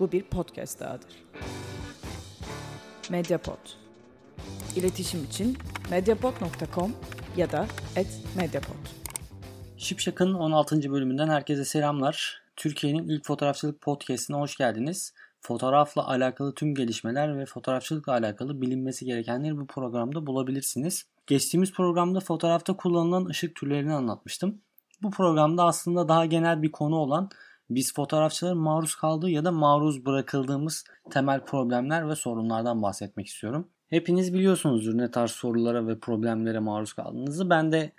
Bu bir podcast dahadır. Mediapod. İletişim için mediapod.com ya da @mediapod. Şipşak'ın 16. bölümünden herkese selamlar. Türkiye'nin ilk fotoğrafçılık podcastine hoş geldiniz. Fotoğrafla alakalı tüm gelişmeler ve fotoğrafçılıkla alakalı bilinmesi gerekenleri bu programda bulabilirsiniz. Geçtiğimiz programda fotoğrafta kullanılan ışık türlerini anlatmıştım. Bu programda aslında daha genel bir konu olan biz fotoğrafçıların maruz kaldığı ya da maruz bırakıldığımız temel problemler ve sorunlardan bahsetmek istiyorum. Hepiniz biliyorsunuzdur ne tarz sorulara ve problemlere maruz kaldığınızı. Ben de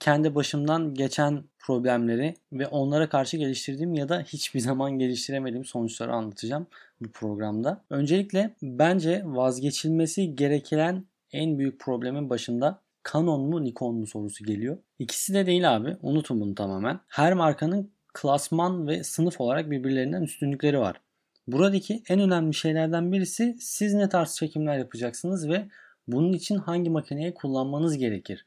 kendi başımdan geçen problemleri ve onlara karşı geliştirdiğim ya da hiçbir zaman geliştiremediğim sonuçları anlatacağım bu programda. Öncelikle bence vazgeçilmesi gereken en büyük problemin başında Canon mu Nikon mu sorusu geliyor. İkisi de değil abi. Unutun bunu tamamen. Her markanın klasman ve sınıf olarak birbirlerinden üstünlükleri var. Buradaki en önemli şeylerden birisi siz ne tarz çekimler yapacaksınız ve bunun için hangi makineyi kullanmanız gerekir.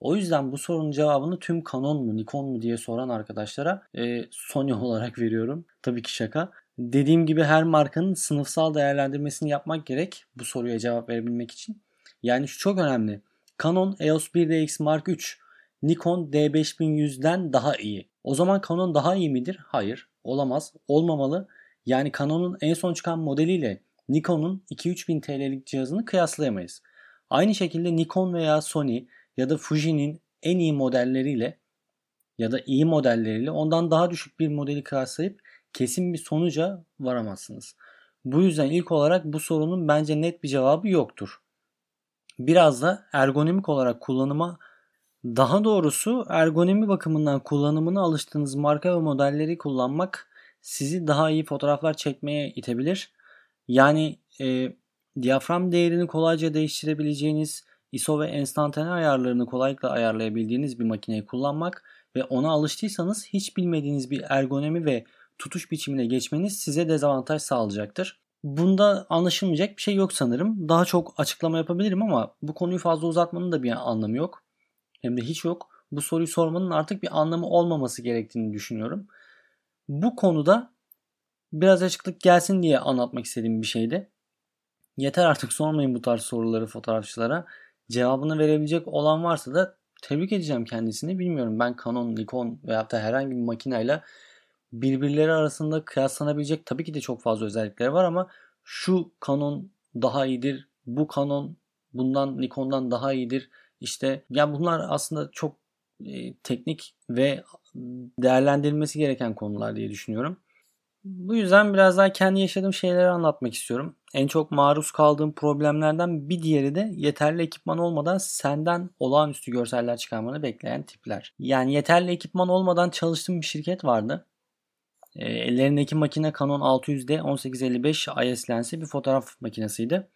O yüzden bu sorunun cevabını tüm Canon mu Nikon mu diye soran arkadaşlara e, Sony olarak veriyorum. Tabii ki şaka. Dediğim gibi her markanın sınıfsal değerlendirmesini yapmak gerek bu soruya cevap verebilmek için. Yani şu çok önemli. Canon EOS 1DX Mark III Nikon D5100'den daha iyi. O zaman Canon daha iyi midir? Hayır. Olamaz. Olmamalı. Yani Canon'un en son çıkan modeliyle Nikon'un 2-3000 TL'lik cihazını kıyaslayamayız. Aynı şekilde Nikon veya Sony ya da Fuji'nin en iyi modelleriyle ya da iyi modelleriyle ondan daha düşük bir modeli kıyaslayıp kesin bir sonuca varamazsınız. Bu yüzden ilk olarak bu sorunun bence net bir cevabı yoktur. Biraz da ergonomik olarak kullanıma daha doğrusu ergonomi bakımından kullanımına alıştığınız marka ve modelleri kullanmak sizi daha iyi fotoğraflar çekmeye itebilir. Yani e, diyafram değerini kolayca değiştirebileceğiniz, ISO ve enstantane ayarlarını kolaylıkla ayarlayabildiğiniz bir makineyi kullanmak ve ona alıştıysanız hiç bilmediğiniz bir ergonomi ve tutuş biçimine geçmeniz size dezavantaj sağlayacaktır. Bunda anlaşılmayacak bir şey yok sanırım. Daha çok açıklama yapabilirim ama bu konuyu fazla uzatmanın da bir anlamı yok. Hem de hiç yok. Bu soruyu sormanın artık bir anlamı olmaması gerektiğini düşünüyorum. Bu konuda biraz açıklık gelsin diye anlatmak istediğim bir şeydi. Yeter artık sormayın bu tarz soruları fotoğrafçılara. Cevabını verebilecek olan varsa da tebrik edeceğim kendisini. Bilmiyorum ben Canon, Nikon veya da herhangi bir makineyle birbirleri arasında kıyaslanabilecek tabii ki de çok fazla özellikleri var ama şu Canon daha iyidir, bu Canon bundan Nikon'dan daha iyidir. İşte ya bunlar aslında çok e, teknik ve değerlendirilmesi gereken konular diye düşünüyorum. Bu yüzden biraz daha kendi yaşadığım şeyleri anlatmak istiyorum. En çok maruz kaldığım problemlerden bir diğeri de yeterli ekipman olmadan senden olağanüstü görseller çıkarmanı bekleyen tipler. Yani yeterli ekipman olmadan çalıştığım bir şirket vardı. E, ellerindeki makine Canon 600D 1855 IS lensi bir fotoğraf makinesiydi.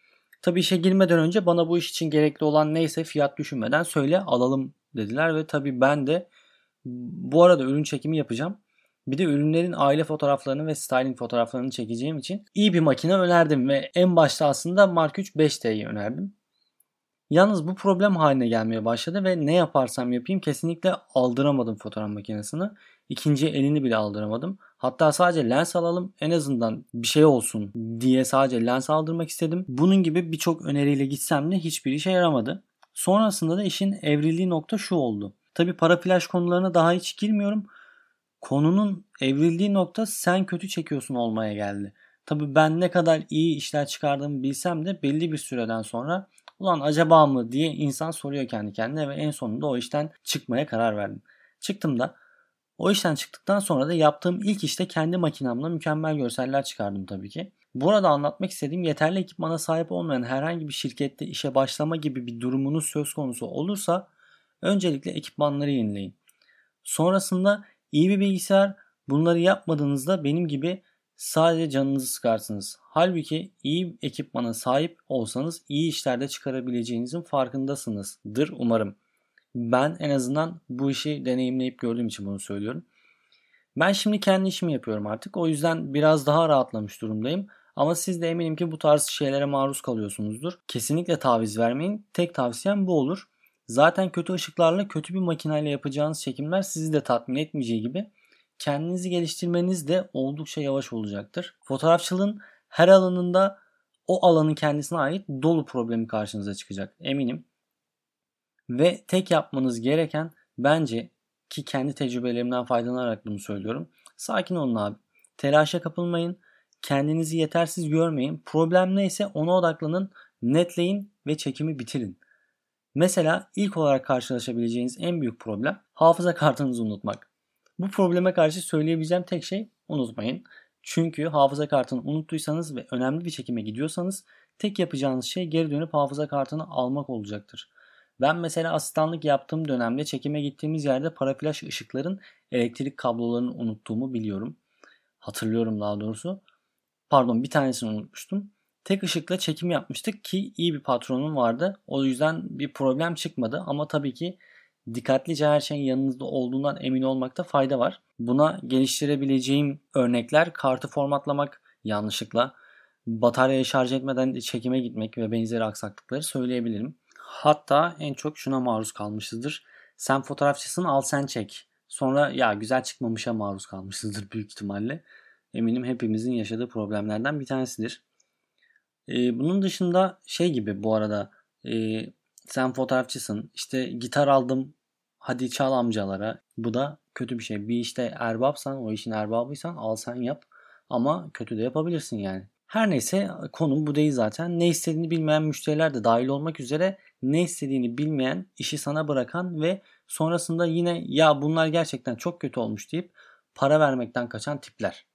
Tabii işe girmeden önce bana bu iş için gerekli olan neyse fiyat düşünmeden söyle alalım dediler ve tabii ben de bu arada ürün çekimi yapacağım. Bir de ürünlerin aile fotoğraflarını ve styling fotoğraflarını çekeceğim için iyi bir makine önerdim ve en başta aslında Mark 3 5T'yi önerdim. Yalnız bu problem haline gelmeye başladı ve ne yaparsam yapayım kesinlikle aldıramadım fotoğraf makinesini. İkinci elini bile aldıramadım. Hatta sadece lens alalım en azından bir şey olsun diye sadece lens aldırmak istedim. Bunun gibi birçok öneriyle gitsem de hiçbir işe yaramadı. Sonrasında da işin evrildiği nokta şu oldu. Tabi para flash konularına daha hiç girmiyorum. Konunun evrildiği nokta sen kötü çekiyorsun olmaya geldi. Tabi ben ne kadar iyi işler çıkardığımı bilsem de belli bir süreden sonra ulan acaba mı diye insan soruyor kendi kendine ve en sonunda o işten çıkmaya karar verdim. Çıktım da o işten çıktıktan sonra da yaptığım ilk işte kendi makinamla mükemmel görseller çıkardım tabii ki. Burada anlatmak istediğim yeterli ekipmana sahip olmayan herhangi bir şirkette işe başlama gibi bir durumunuz söz konusu olursa öncelikle ekipmanları yenileyin. Sonrasında iyi bir bilgisayar bunları yapmadığınızda benim gibi sadece canınızı sıkarsınız. Halbuki iyi ekipmana sahip olsanız iyi işlerde çıkarabileceğinizin farkındasınızdır umarım. Ben en azından bu işi deneyimleyip gördüğüm için bunu söylüyorum. Ben şimdi kendi işimi yapıyorum artık. O yüzden biraz daha rahatlamış durumdayım. Ama siz de eminim ki bu tarz şeylere maruz kalıyorsunuzdur. Kesinlikle taviz vermeyin. Tek tavsiyem bu olur. Zaten kötü ışıklarla kötü bir makineyle yapacağınız çekimler sizi de tatmin etmeyeceği gibi kendinizi geliştirmeniz de oldukça yavaş olacaktır. Fotoğrafçılığın her alanında o alanın kendisine ait dolu problemi karşınıza çıkacak eminim. Ve tek yapmanız gereken bence ki kendi tecrübelerimden faydalanarak bunu söylüyorum. Sakin olun abi. Telaşa kapılmayın. Kendinizi yetersiz görmeyin. Problem neyse ona odaklanın, netleyin ve çekimi bitirin. Mesela ilk olarak karşılaşabileceğiniz en büyük problem hafıza kartınızı unutmak. Bu probleme karşı söyleyebileceğim tek şey unutmayın. Çünkü hafıza kartını unuttuysanız ve önemli bir çekime gidiyorsanız tek yapacağınız şey geri dönüp hafıza kartını almak olacaktır. Ben mesela asistanlık yaptığım dönemde çekime gittiğimiz yerde paraflaş ışıkların elektrik kablolarını unuttuğumu biliyorum. Hatırlıyorum daha doğrusu. Pardon bir tanesini unutmuştum. Tek ışıkla çekim yapmıştık ki iyi bir patronum vardı. O yüzden bir problem çıkmadı ama tabii ki dikkatlice her şeyin yanınızda olduğundan emin olmakta fayda var. Buna geliştirebileceğim örnekler kartı formatlamak yanlışlıkla, bataryayı şarj etmeden çekime gitmek ve benzeri aksaklıkları söyleyebilirim. Hatta en çok şuna maruz kalmışızdır. Sen fotoğrafçısın al sen çek. Sonra ya güzel çıkmamışa maruz kalmışızdır büyük ihtimalle. Eminim hepimizin yaşadığı problemlerden bir tanesidir. Ee, bunun dışında şey gibi bu arada e, sen fotoğrafçısın işte gitar aldım hadi çal amcalara. Bu da kötü bir şey. Bir işte erbapsan o işin erbabıysan al sen yap ama kötü de yapabilirsin yani. Her neyse konum bu değil zaten. Ne istediğini bilmeyen müşteriler de dahil olmak üzere ne istediğini bilmeyen, işi sana bırakan ve sonrasında yine ya bunlar gerçekten çok kötü olmuş deyip para vermekten kaçan tipler.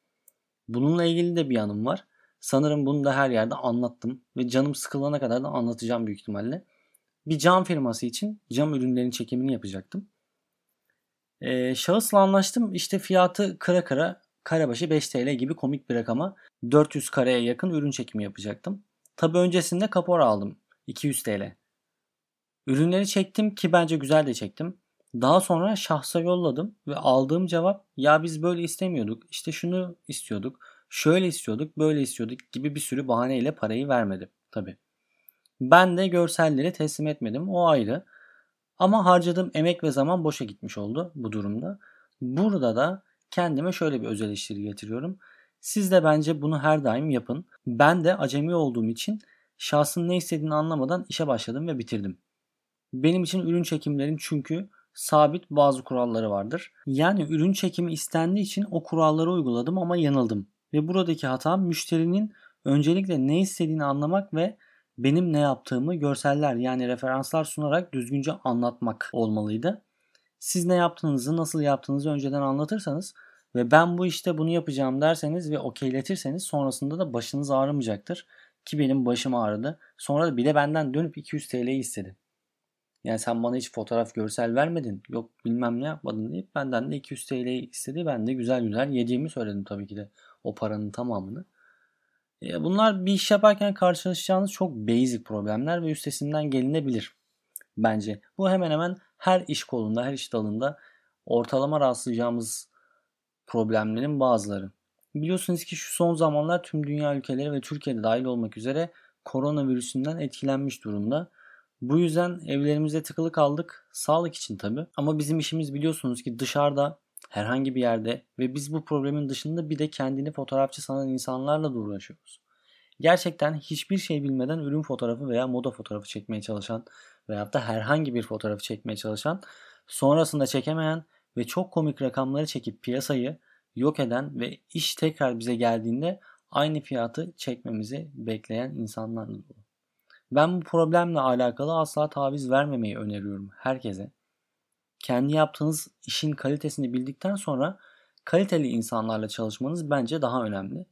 Bununla ilgili de bir yanım var. Sanırım bunu da her yerde anlattım ve canım sıkılana kadar da anlatacağım büyük ihtimalle. Bir cam firması için cam ürünlerin çekimini yapacaktım. Ee, şahısla anlaştım. İşte fiyatı kıra kıra kare başı 5 TL gibi komik bir rakama 400 kareye yakın ürün çekimi yapacaktım. Tabi öncesinde kapora aldım. 200 TL. Ürünleri çektim ki bence güzel de çektim. Daha sonra şahsa yolladım ve aldığım cevap ya biz böyle istemiyorduk. İşte şunu istiyorduk. Şöyle istiyorduk, böyle istiyorduk gibi bir sürü bahaneyle parayı vermedi tabi. Ben de görselleri teslim etmedim. O ayrı. Ama harcadığım emek ve zaman boşa gitmiş oldu bu durumda. Burada da kendime şöyle bir öz eleştiri getiriyorum. Siz de bence bunu her daim yapın. Ben de acemi olduğum için şahsın ne istediğini anlamadan işe başladım ve bitirdim. Benim için ürün çekimlerin çünkü sabit bazı kuralları vardır. Yani ürün çekimi istendiği için o kuralları uyguladım ama yanıldım. Ve buradaki hatam müşterinin öncelikle ne istediğini anlamak ve benim ne yaptığımı görseller yani referanslar sunarak düzgünce anlatmak olmalıydı. Siz ne yaptığınızı, nasıl yaptığınızı önceden anlatırsanız ve ben bu işte bunu yapacağım derseniz ve okeyletirseniz sonrasında da başınız ağrımayacaktır. Ki benim başım ağrıdı. Sonra da bir de benden dönüp 200 TL istedi. Yani sen bana hiç fotoğraf görsel vermedin. Yok bilmem ne yapmadın deyip benden de 200 TL istedi. Ben de güzel güzel yediğimi söyledim tabii ki de o paranın tamamını. E, bunlar bir iş yaparken karşılaşacağınız çok basic problemler ve üstesinden gelinebilir bence. Bu hemen hemen her iş kolunda, her iş dalında ortalama rastlayacağımız problemlerin bazıları. Biliyorsunuz ki şu son zamanlar tüm dünya ülkeleri ve Türkiye'de dahil olmak üzere koronavirüsünden etkilenmiş durumda. Bu yüzden evlerimizde tıkılı kaldık. Sağlık için tabi. Ama bizim işimiz biliyorsunuz ki dışarıda herhangi bir yerde ve biz bu problemin dışında bir de kendini fotoğrafçı sanan insanlarla da uğraşıyoruz. Gerçekten hiçbir şey bilmeden ürün fotoğrafı veya moda fotoğrafı çekmeye çalışan veyahut da herhangi bir fotoğrafı çekmeye çalışan, sonrasında çekemeyen ve çok komik rakamları çekip piyasayı yok eden ve iş tekrar bize geldiğinde aynı fiyatı çekmemizi bekleyen insanlarla dolu. Ben bu problemle alakalı asla taviz vermemeyi öneriyorum herkese. Kendi yaptığınız işin kalitesini bildikten sonra kaliteli insanlarla çalışmanız bence daha önemli.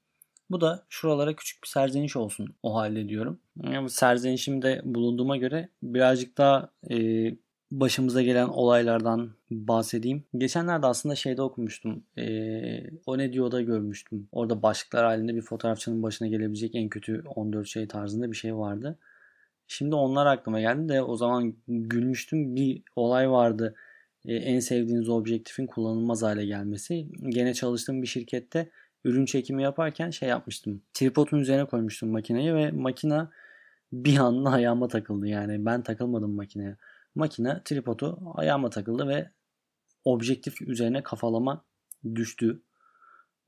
Bu da şuralara küçük bir serzeniş olsun o halde diyorum. Yani serzenişimde bulunduğuma göre birazcık daha e, başımıza gelen olaylardan bahsedeyim. Geçenlerde aslında şeyde okumuştum. E, o ne diyor da görmüştüm. Orada başlıklar halinde bir fotoğrafçının başına gelebilecek en kötü 14 şey tarzında bir şey vardı. Şimdi onlar aklıma geldi de o zaman gülmüştüm. Bir olay vardı. E, en sevdiğiniz objektifin kullanılmaz hale gelmesi. Gene çalıştığım bir şirkette ürün çekimi yaparken şey yapmıştım. Tripodun üzerine koymuştum makineyi ve makina bir anda ayağıma takıldı yani. Ben takılmadım makineye. Makine tripodu ayağıma takıldı ve objektif üzerine kafalama düştü.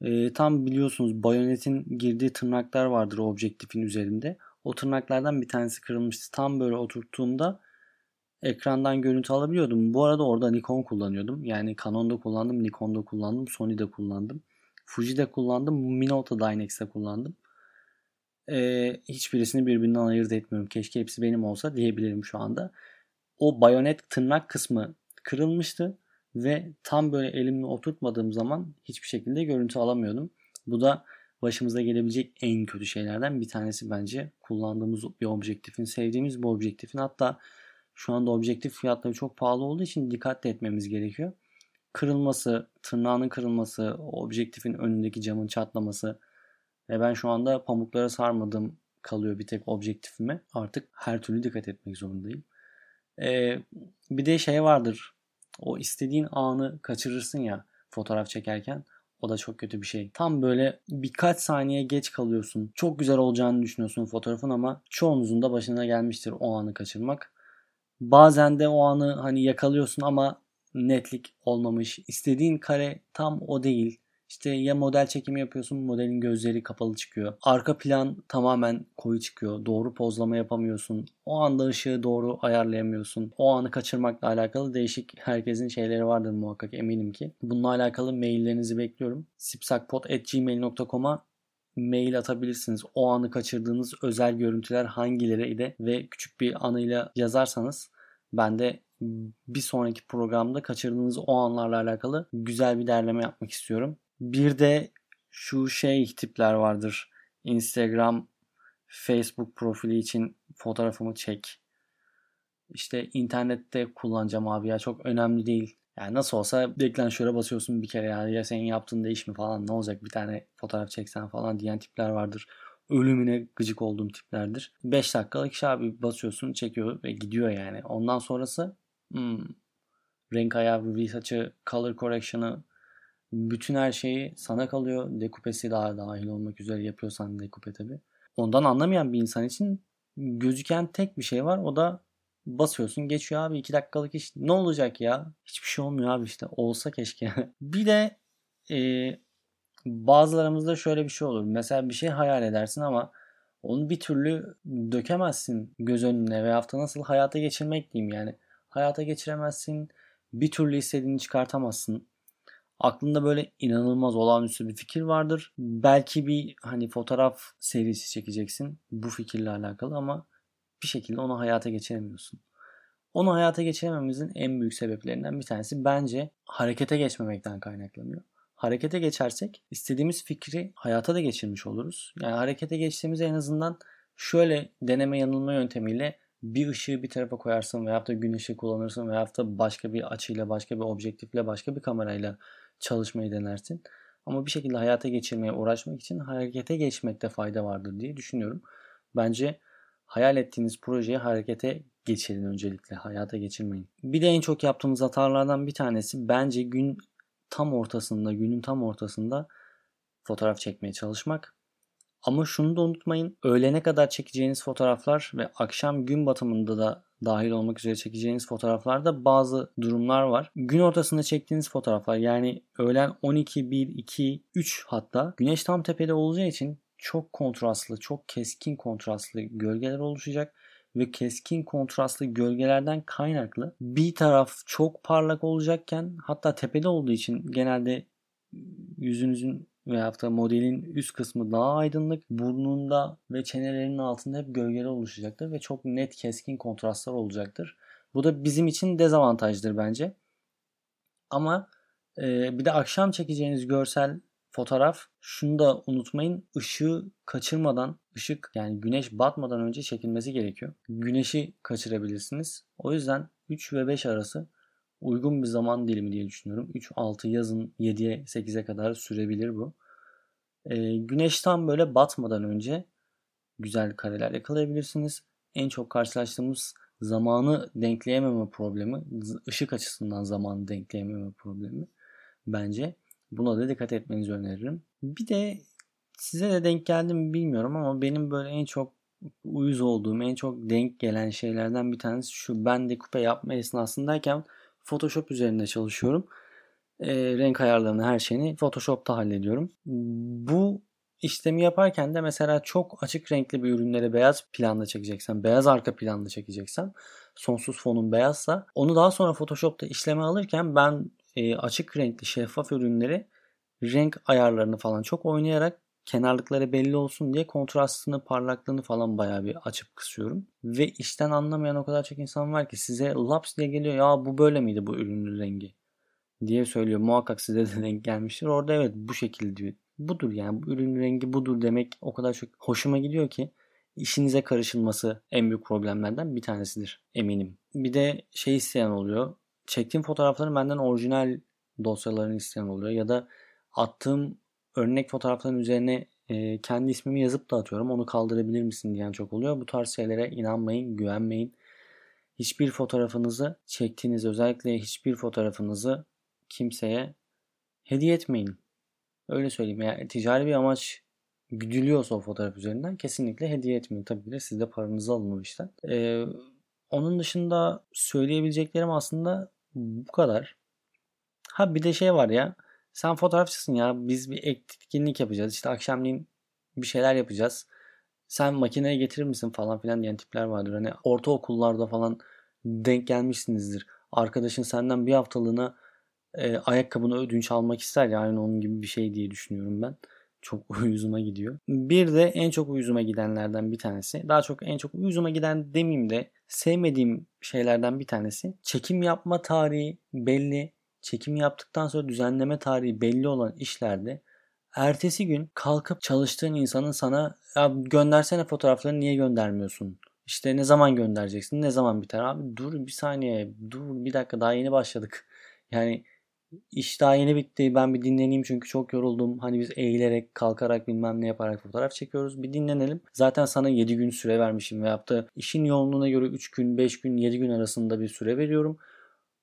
E, tam biliyorsunuz bayonetin girdiği tırnaklar vardır objektifin üzerinde. O tırnaklardan bir tanesi kırılmıştı. Tam böyle oturttuğumda ekrandan görüntü alabiliyordum. Bu arada orada Nikon kullanıyordum. Yani Canon'da kullandım, Nikon'da kullandım, Sony'de kullandım. Fuji'de kullandım, Minolta Dynex'te kullandım. Ee, hiçbirisini birbirinden ayırt etmiyorum. Keşke hepsi benim olsa diyebilirim şu anda. O bayonet tırnak kısmı kırılmıştı ve tam böyle elimle oturtmadığım zaman hiçbir şekilde görüntü alamıyordum. Bu da başımıza gelebilecek en kötü şeylerden bir tanesi bence. Kullandığımız bir objektifin, sevdiğimiz bir objektifin hatta şu anda objektif fiyatları çok pahalı olduğu için dikkat etmemiz gerekiyor. Kırılması, tırnağının kırılması, objektifin önündeki camın çatlaması ve ben şu anda pamuklara sarmadım kalıyor bir tek objektifime. Artık her türlü dikkat etmek zorundayım. Ee, bir de şey vardır. O istediğin anı kaçırırsın ya fotoğraf çekerken. O da çok kötü bir şey. Tam böyle birkaç saniye geç kalıyorsun. Çok güzel olacağını düşünüyorsun fotoğrafın ama çoğunuzun da başına gelmiştir o anı kaçırmak. Bazen de o anı hani yakalıyorsun ama netlik olmamış. İstediğin kare tam o değil. İşte ya model çekimi yapıyorsun modelin gözleri kapalı çıkıyor. Arka plan tamamen koyu çıkıyor. Doğru pozlama yapamıyorsun. O anda ışığı doğru ayarlayamıyorsun. O anı kaçırmakla alakalı değişik herkesin şeyleri vardır muhakkak eminim ki. Bununla alakalı maillerinizi bekliyorum. sipsakpot.gmail.com'a mail atabilirsiniz. O anı kaçırdığınız özel görüntüler hangileri ve küçük bir anıyla yazarsanız ben de bir sonraki programda kaçırdığınız o anlarla alakalı güzel bir derleme yapmak istiyorum. Bir de şu şey tipler vardır. Instagram, Facebook profili için fotoğrafımı çek. İşte internette kullanacağım abi ya çok önemli değil. Yani nasıl olsa deklanşöre basıyorsun bir kere ya, ya senin yaptığın değiş mi falan ne olacak bir tane fotoğraf çeksen falan diyen tipler vardır. Ölümüne gıcık olduğum tiplerdir. 5 dakikalık iş abi basıyorsun çekiyor ve gidiyor yani. Ondan sonrası hmm, renk ayarı, retouch'ı, color correction'ı bütün her şeyi sana kalıyor. Dekupesi daha dahil olmak üzere yapıyorsan dekupe tabi. Ondan anlamayan bir insan için gözüken tek bir şey var. O da basıyorsun geçiyor abi 2 dakikalık iş. Ne olacak ya? Hiçbir şey olmuyor abi işte. Olsa keşke. bir de e, bazılarımızda şöyle bir şey olur. Mesela bir şey hayal edersin ama onu bir türlü dökemezsin göz önüne veya da nasıl hayata geçirmek diyeyim yani. Hayata geçiremezsin. Bir türlü istediğini çıkartamazsın aklında böyle inanılmaz olağanüstü bir fikir vardır. Belki bir hani fotoğraf serisi çekeceksin bu fikirle alakalı ama bir şekilde onu hayata geçiremiyorsun. Onu hayata geçirememizin en büyük sebeplerinden bir tanesi bence harekete geçmemekten kaynaklanıyor. Harekete geçersek istediğimiz fikri hayata da geçirmiş oluruz. Yani harekete geçtiğimizde en azından şöyle deneme yanılma yöntemiyle bir ışığı bir tarafa koyarsın veya da gün ışığı kullanırsın veya da başka bir açıyla, başka bir objektifle, başka bir kamerayla çalışmayı denersin. Ama bir şekilde hayata geçirmeye uğraşmak için harekete geçmekte fayda vardır diye düşünüyorum. Bence hayal ettiğiniz projeyi harekete geçirin öncelikle. Hayata geçirmeyin. Bir de en çok yaptığımız hatalardan bir tanesi bence gün tam ortasında, günün tam ortasında fotoğraf çekmeye çalışmak. Ama şunu da unutmayın. Öğlene kadar çekeceğiniz fotoğraflar ve akşam gün batımında da dahil olmak üzere çekeceğiniz fotoğraflarda bazı durumlar var. Gün ortasında çektiğiniz fotoğraflar yani öğlen 12, 1, 2, 3 hatta güneş tam tepede olacağı için çok kontrastlı, çok keskin kontrastlı gölgeler oluşacak ve keskin kontrastlı gölgelerden kaynaklı bir taraf çok parlak olacakken hatta tepede olduğu için genelde yüzünüzün veya da modelin üst kısmı daha aydınlık, burnunda ve çenelerinin altında hep gölgeler oluşacaktır ve çok net keskin kontrastlar olacaktır. Bu da bizim için dezavantajdır bence. Ama e, bir de akşam çekeceğiniz görsel fotoğraf şunu da unutmayın ışığı kaçırmadan ışık yani güneş batmadan önce çekilmesi gerekiyor. Güneşi kaçırabilirsiniz. O yüzden 3 ve 5 arası uygun bir zaman dilimi diye düşünüyorum. 3-6 yazın 7'ye 8'e kadar sürebilir bu. E, güneş tam böyle batmadan önce güzel kareler yakalayabilirsiniz. En çok karşılaştığımız zamanı denkleyememe problemi, ışık açısından zamanı denkleyememe problemi bence. Buna da dikkat etmenizi öneririm. Bir de size de denk geldi mi bilmiyorum ama benim böyle en çok uyuz olduğum, en çok denk gelen şeylerden bir tanesi şu. Ben de kupe yapma esnasındayken Photoshop üzerinde çalışıyorum. e, renk ayarlarını her şeyini Photoshop'ta hallediyorum. Bu işlemi yaparken de mesela çok açık renkli bir ürünleri beyaz planda çekeceksem, beyaz arka planda çekeceksem, sonsuz fonun beyazsa onu daha sonra Photoshop'ta işleme alırken ben e, açık renkli şeffaf ürünleri renk ayarlarını falan çok oynayarak kenarlıkları belli olsun diye kontrastını, parlaklığını falan bayağı bir açıp kısıyorum. Ve işten anlamayan o kadar çok insan var ki size laps diye geliyor ya bu böyle miydi bu ürünün rengi diye söylüyor. Muhakkak size de denk gelmiştir. Orada evet bu şekilde diyor. Budur yani bu ürünün rengi budur demek o kadar çok hoşuma gidiyor ki işinize karışılması en büyük problemlerden bir tanesidir eminim. Bir de şey isteyen oluyor. Çektiğim fotoğrafların benden orijinal dosyalarını isteyen oluyor ya da attığım örnek fotoğrafların üzerine e, kendi ismimi yazıp da atıyorum. Onu kaldırabilir misin diyen çok oluyor. Bu tarz şeylere inanmayın, güvenmeyin. Hiçbir fotoğrafınızı çektiğiniz özellikle hiçbir fotoğrafınızı kimseye hediye etmeyin. Öyle söyleyeyim. Yani ticari bir amaç güdülüyorsa o fotoğraf üzerinden kesinlikle hediye etmeyin. Tabii ki de siz de paranızı alın o işten. Ee, onun dışında söyleyebileceklerim aslında bu kadar. Ha bir de şey var ya sen fotoğrafçısın ya biz bir etkinlik yapacağız işte akşamleyin bir şeyler yapacağız. Sen makineye getirir misin falan filan diyen tipler vardır. Hani ortaokullarda falan denk gelmişsinizdir. Arkadaşın senden bir haftalığına e, ayakkabını ödünç almak ister ya aynı onun gibi bir şey diye düşünüyorum ben. Çok uyuzuma gidiyor. Bir de en çok uyuzuma gidenlerden bir tanesi. Daha çok en çok uyuzuma giden demeyeyim de sevmediğim şeylerden bir tanesi. Çekim yapma tarihi belli çekim yaptıktan sonra düzenleme tarihi belli olan işlerde ertesi gün kalkıp çalıştığın insanın sana ya göndersene fotoğraflarını niye göndermiyorsun? İşte ne zaman göndereceksin? Ne zaman biter? Abi dur bir saniye. Dur bir dakika daha yeni başladık. Yani iş daha yeni bitti. Ben bir dinleneyim çünkü çok yoruldum. Hani biz eğilerek, kalkarak bilmem ne yaparak fotoğraf çekiyoruz. Bir dinlenelim. Zaten sana 7 gün süre vermişim veyahut da işin yoğunluğuna göre 3 gün, 5 gün, 7 gün arasında bir süre veriyorum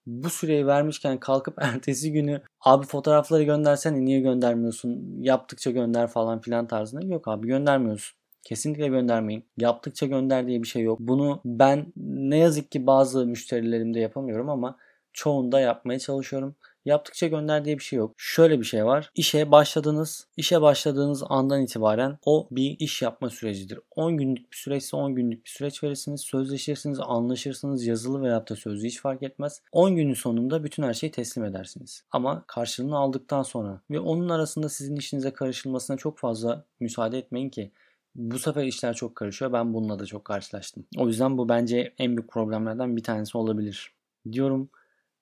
bu süreyi vermişken kalkıp ertesi günü abi fotoğrafları göndersene niye göndermiyorsun yaptıkça gönder falan filan tarzında yok abi göndermiyorsun. Kesinlikle göndermeyin. Yaptıkça gönder diye bir şey yok. Bunu ben ne yazık ki bazı müşterilerimde yapamıyorum ama çoğunda yapmaya çalışıyorum. Yaptıkça gönder diye bir şey yok. Şöyle bir şey var. İşe başladınız. İşe başladığınız andan itibaren o bir iş yapma sürecidir. 10 günlük bir süreçse 10 günlük bir süreç verirsiniz. Sözleşirsiniz, anlaşırsınız. Yazılı veya da sözlü hiç fark etmez. 10 günün sonunda bütün her şeyi teslim edersiniz. Ama karşılığını aldıktan sonra ve onun arasında sizin işinize karışılmasına çok fazla müsaade etmeyin ki bu sefer işler çok karışıyor. Ben bununla da çok karşılaştım. O yüzden bu bence en büyük problemlerden bir tanesi olabilir diyorum.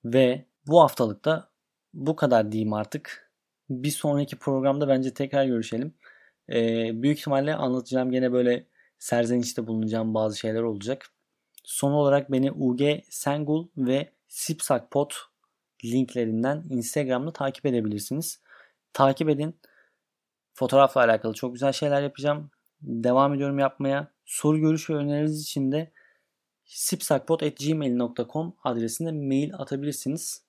Ve bu haftalıkta bu kadar diyeyim artık. Bir sonraki programda bence tekrar görüşelim. Ee, büyük ihtimalle anlatacağım gene böyle serzenişte bulunacağım bazı şeyler olacak. Son olarak beni UG Sengul ve Sipsakpot linklerinden Instagram'da takip edebilirsiniz. Takip edin. Fotoğrafla alakalı çok güzel şeyler yapacağım. Devam ediyorum yapmaya. Soru, görüş ve öneriniz için de sipsakpot.gmail.com adresine mail atabilirsiniz.